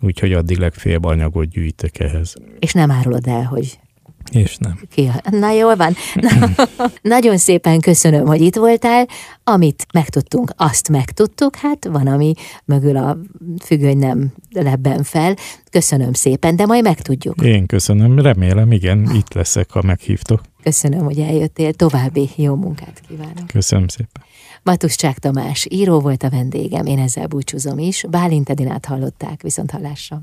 Úgyhogy addig legfélebb anyagot gyűjtek ehhez. És nem árulod el, hogy és nem. Ki, na jól van. Na, nagyon szépen köszönöm, hogy itt voltál. Amit megtudtunk, azt megtudtuk. Hát van, ami mögül a függöny nem lebben fel. Köszönöm szépen, de majd megtudjuk. Én köszönöm, remélem, igen, itt leszek, ha meghívtok. Köszönöm, hogy eljöttél. További jó munkát kívánok. Köszönöm szépen. Matuszcsák Tamás író volt a vendégem, én ezzel búcsúzom is. Bálint Edinát hallották, viszont hallásra.